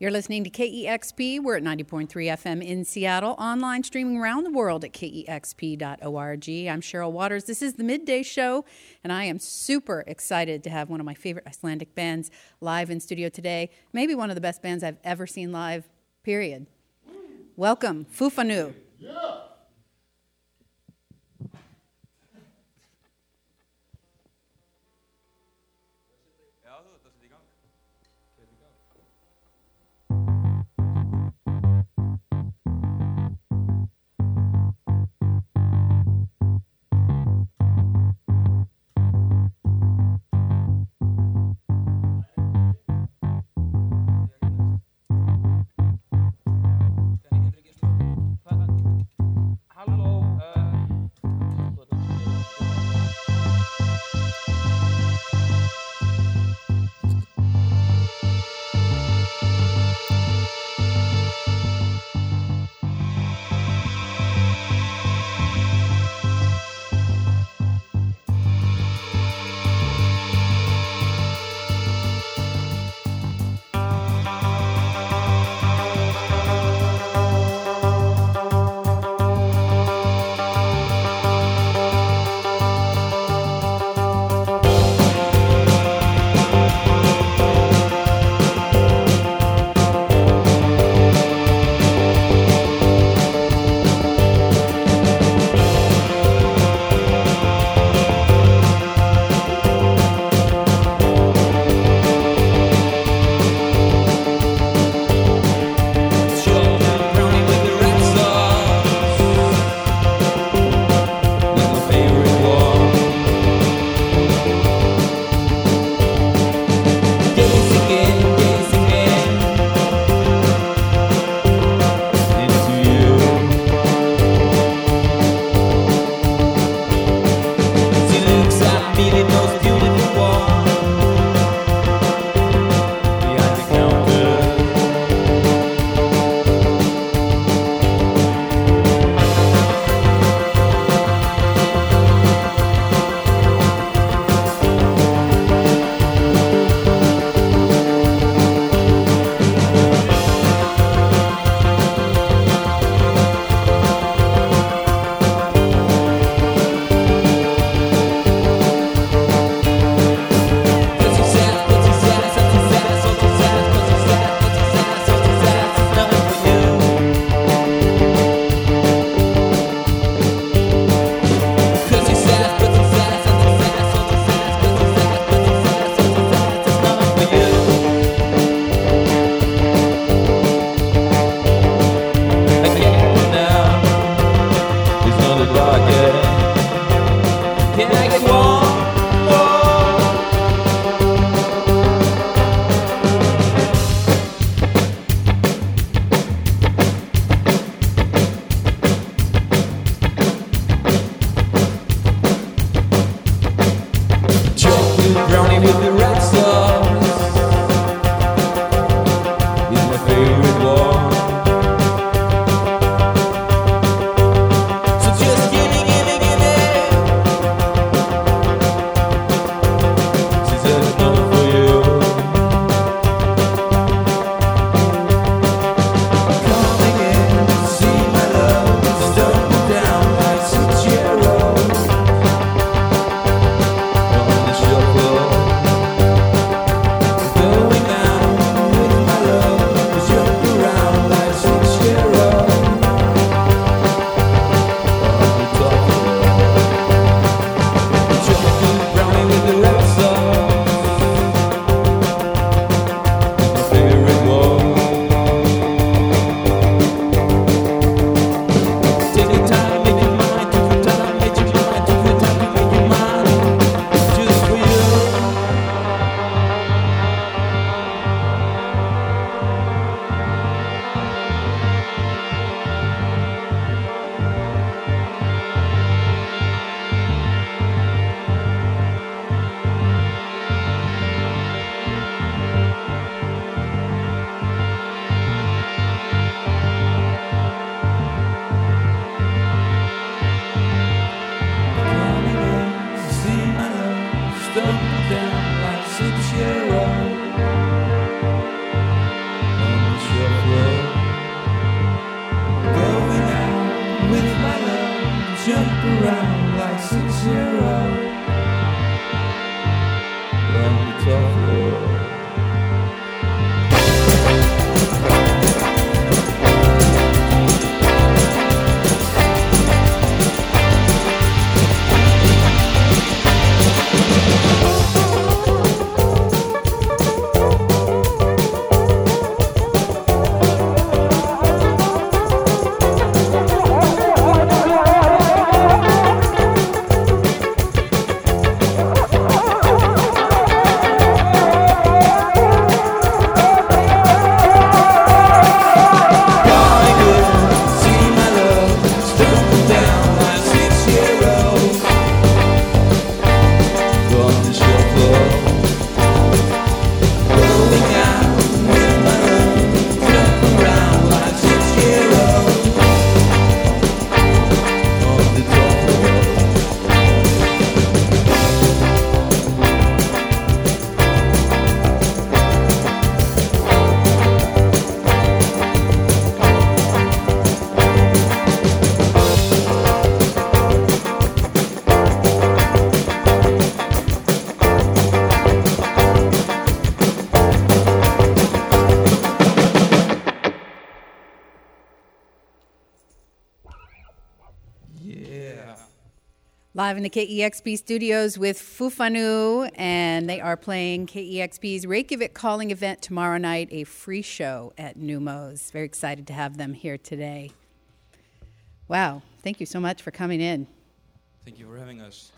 You're listening to KEXP. We're at 90.3 FM in Seattle, online streaming around the world at kexp.org. I'm Cheryl Waters. This is the midday show, and I am super excited to have one of my favorite Icelandic bands live in studio today. Maybe one of the best bands I've ever seen live, period. Welcome, Fufanu. Yeah. Live in the KEXP studios with Fufanu, and they are playing KEXP's Reykjavik Calling event tomorrow night, a free show at Neumos. Very excited to have them here today. Wow, thank you so much for coming in. Thank you for having us.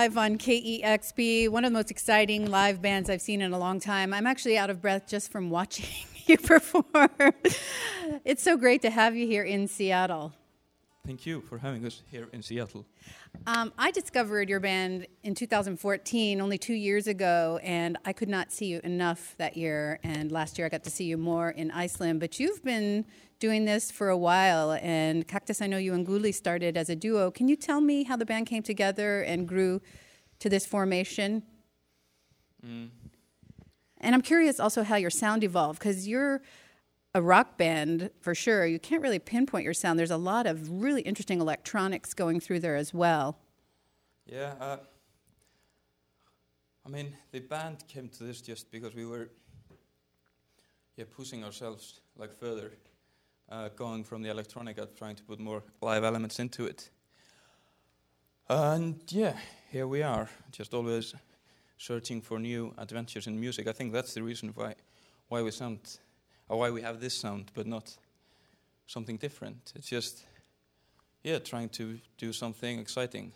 Live on KEXP, one of the most exciting live bands I've seen in a long time. I'm actually out of breath just from watching you perform. it's so great to have you here in Seattle. Thank you for having us here in Seattle. Um, I discovered your band in 2014, only two years ago, and I could not see you enough that year. And last year I got to see you more in Iceland. But you've been doing this for a while, and Kaktus, I know you and Gulli started as a duo. Can you tell me how the band came together and grew to this formation? Mm. And I'm curious also how your sound evolved, because you're a rock band for sure. You can't really pinpoint your sound. There's a lot of really interesting electronics going through there as well. Yeah, uh, I mean, the band came to this just because we were yeah, pushing ourselves like further, uh, going from the electronic up, trying to put more live elements into it. And yeah, here we are, just always searching for new adventures in music. I think that's the reason why why we sound or why we have this sound but not something different. It's just, yeah, trying to do something exciting.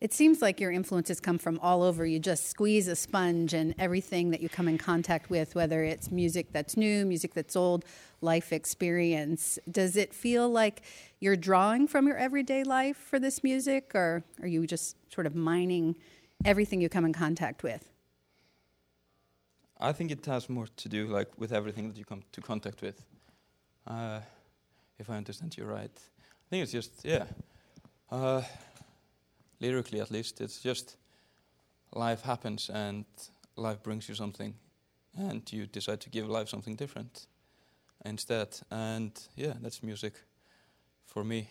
It seems like your influences come from all over. You just squeeze a sponge, and everything that you come in contact with, whether it's music that's new, music that's old, life experience, does it feel like you're drawing from your everyday life for this music, or are you just sort of mining everything you come in contact with? I think it has more to do like with everything that you come to contact with. Uh, if I understand you right, I think it's just yeah, uh, lyrically at least, it's just life happens and life brings you something, and you decide to give life something different instead. And yeah, that's music for me.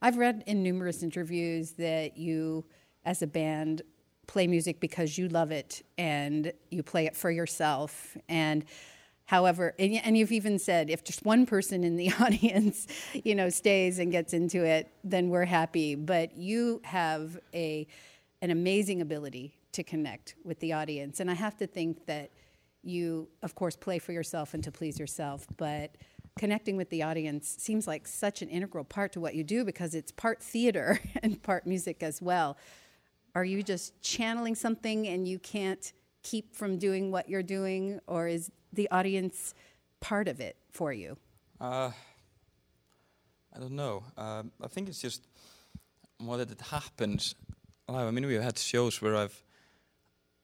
I've read in numerous interviews that you, as a band, play music because you love it and you play it for yourself. And however and, you've even said if just one person in the audience you know stays and gets into it then we're happy. But you have a an amazing ability to connect with the audience. And i have to think that you of course play for yourself and to please yourself but connecting with the audience seems like such an integral part to what you do because it's part theater and part music as well are you just channeling something and you can't keep from doing what you're doing, or is the audience part of it for you? Uh, I don't know. Uh, I think it's just more that it happens. I mean, we've had shows where I've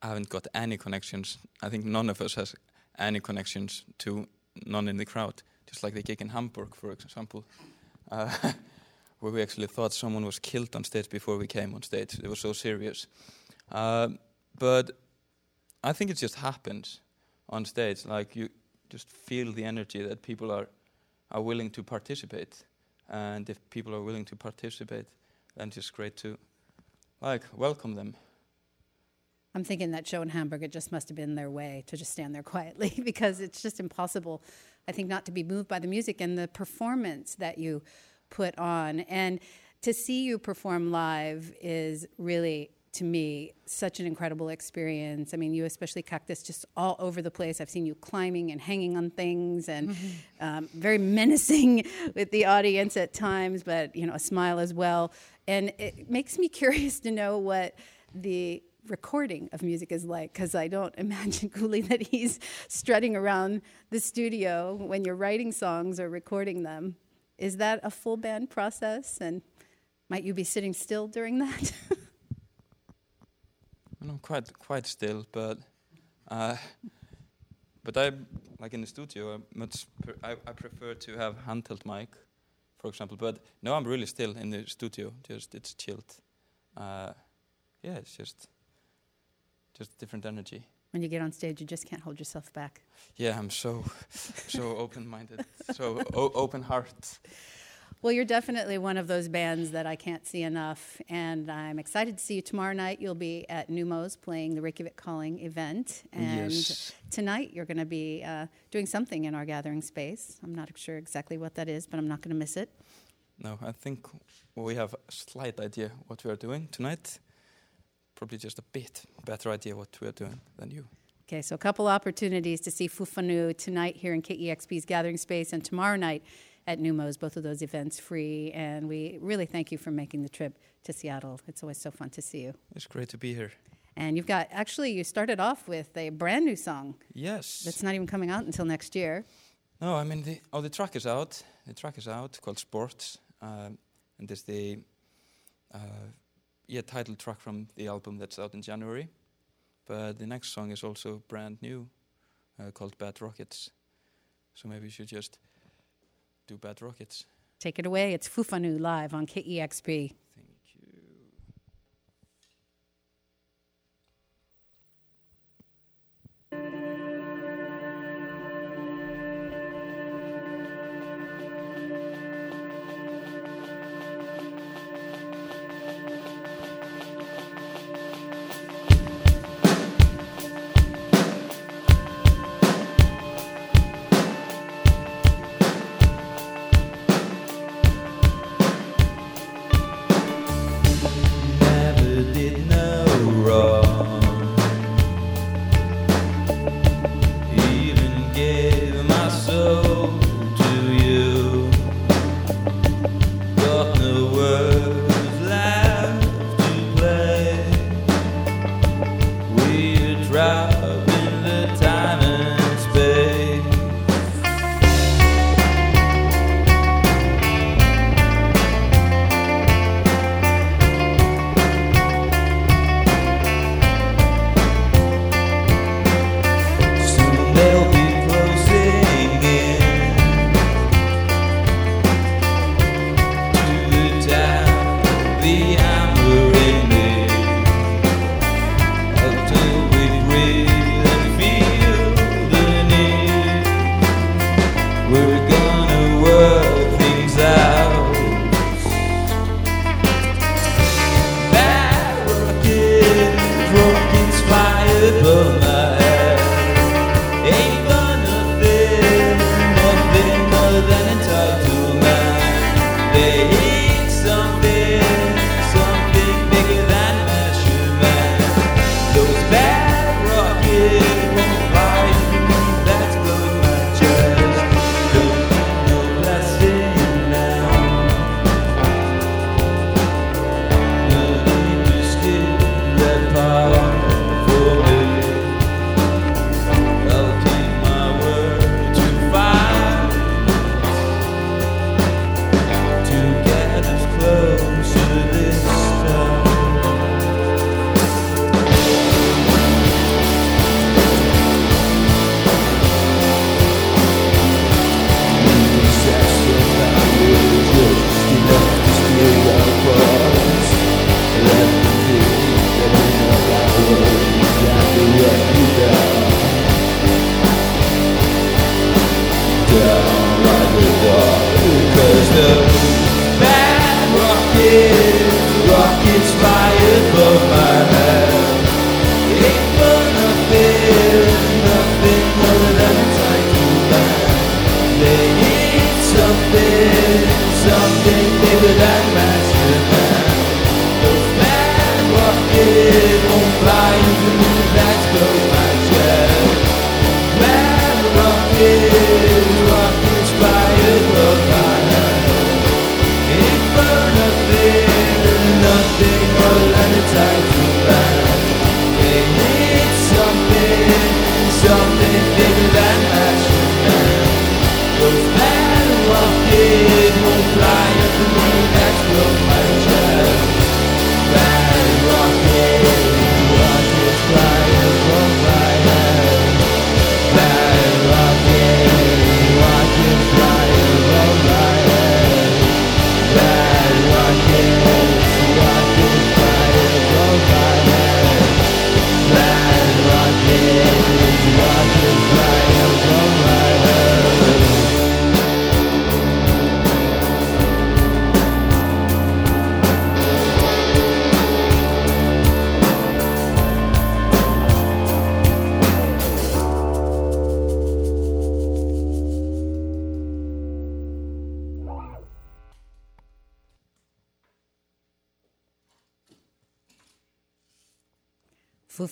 I haven't got any connections. I think none of us has any connections to none in the crowd. Just like the gig in Hamburg, for example. Uh, where we actually thought someone was killed on stage before we came on stage. It was so serious. Uh, but I think it just happens on stage. Like you just feel the energy that people are are willing to participate, and if people are willing to participate, then it's just great to like welcome them. I'm thinking that show in Hamburg, it just must have been their way to just stand there quietly because it's just impossible, I think, not to be moved by the music and the performance that you put on. And to see you perform live is really to me such an incredible experience. I mean, you especially Kaktus just all over the place. I've seen you climbing and hanging on things and mm-hmm. um, very menacing with the audience at times, but you know, a smile as well. And it makes me curious to know what the recording of music is like because I don't imagine Gulli that he's strutting around the studio when you're writing songs or recording them. Is that a full band process? And might you be sitting still during that? I'm quite quite still, but uh, but I like in the studio. I much I, I prefer to have handheld mic, for example. But no, I'm really still in the studio. Just it's chilled. Uh, yeah, it's just just different energy when you get on stage, you just can't hold yourself back. Yeah, I'm so so open-minded, so o- open heart. Well, you're definitely one of those bands that I can't see enough, and I'm excited to see you tomorrow night. You'll be at Neumos playing the Reykjavik Calling event, and yes. tonight you're going to be uh, doing something in our gathering space. I'm not sure exactly what that is, but I'm not going to miss it. No, I think we have a slight idea what we are doing tonight probably just a bit better idea what we're doing than you. Okay, so a couple opportunities to see Fufanu tonight here in KEXP's Gathering Space and tomorrow night at Neumos, both of those events free. And we really thank you for making the trip to Seattle. It's always so fun to see you. It's great to be here. And you've got, actually, you started off with a brand new song. Yes. That's not even coming out until next year. No, I mean, the, oh, the track is out. The track is out called Sports. Um, and it's the uh, yeah, title track from the album that's out in January. But the next song is also brand new, uh, called Bad Rockets. So maybe you should just do Bad Rockets. Take it away. It's Fufanu live on KEXP.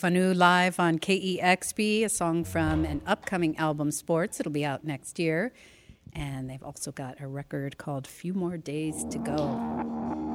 Fanu live on KEXP. a song from an upcoming album, Sports. It'll be out next year. And they've also got a record called Few More Days to Go.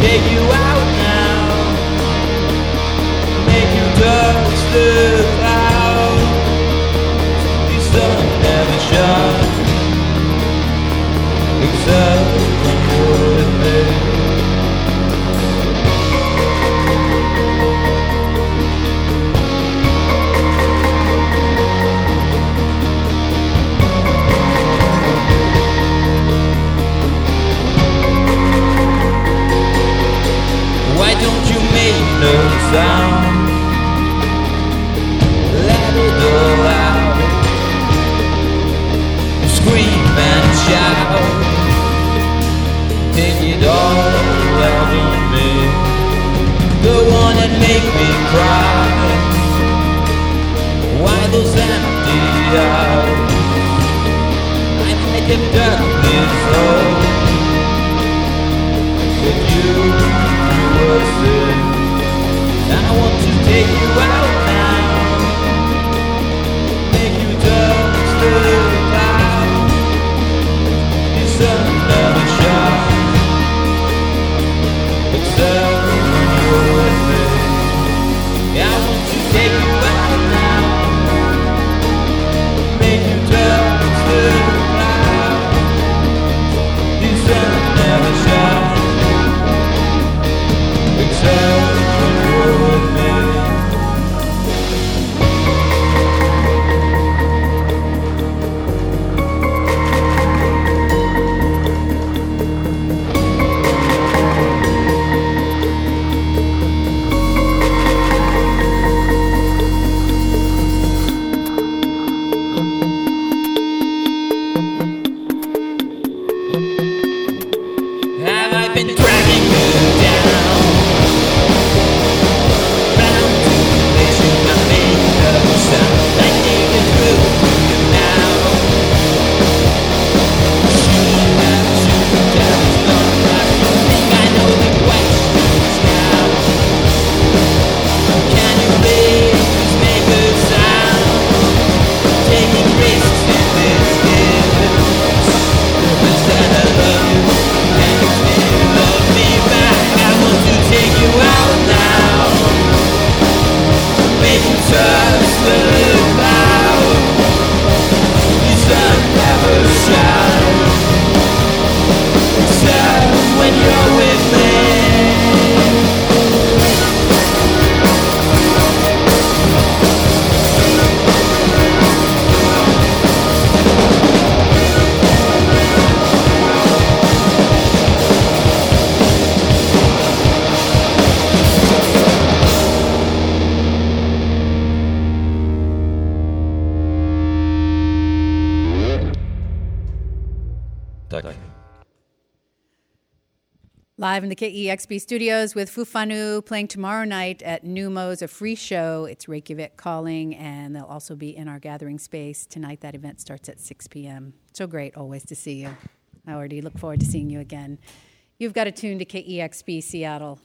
take you out now, make you touch the no sound. Let it all out. Scream and shout. Take it all out on me. Go on and make me cry. Why those empty eyes? I make a darkness hole. But you, you were sick. I want to take you out now. Live in the KEXP studios with Fufanu playing tomorrow night at Neumo's, a free show. It's Reykjavik calling, and they'll also be in our gathering space tonight. That event starts at 6 p.m. So great always to see you. I already look forward to seeing you again. You've got to tune to KEXP Seattle.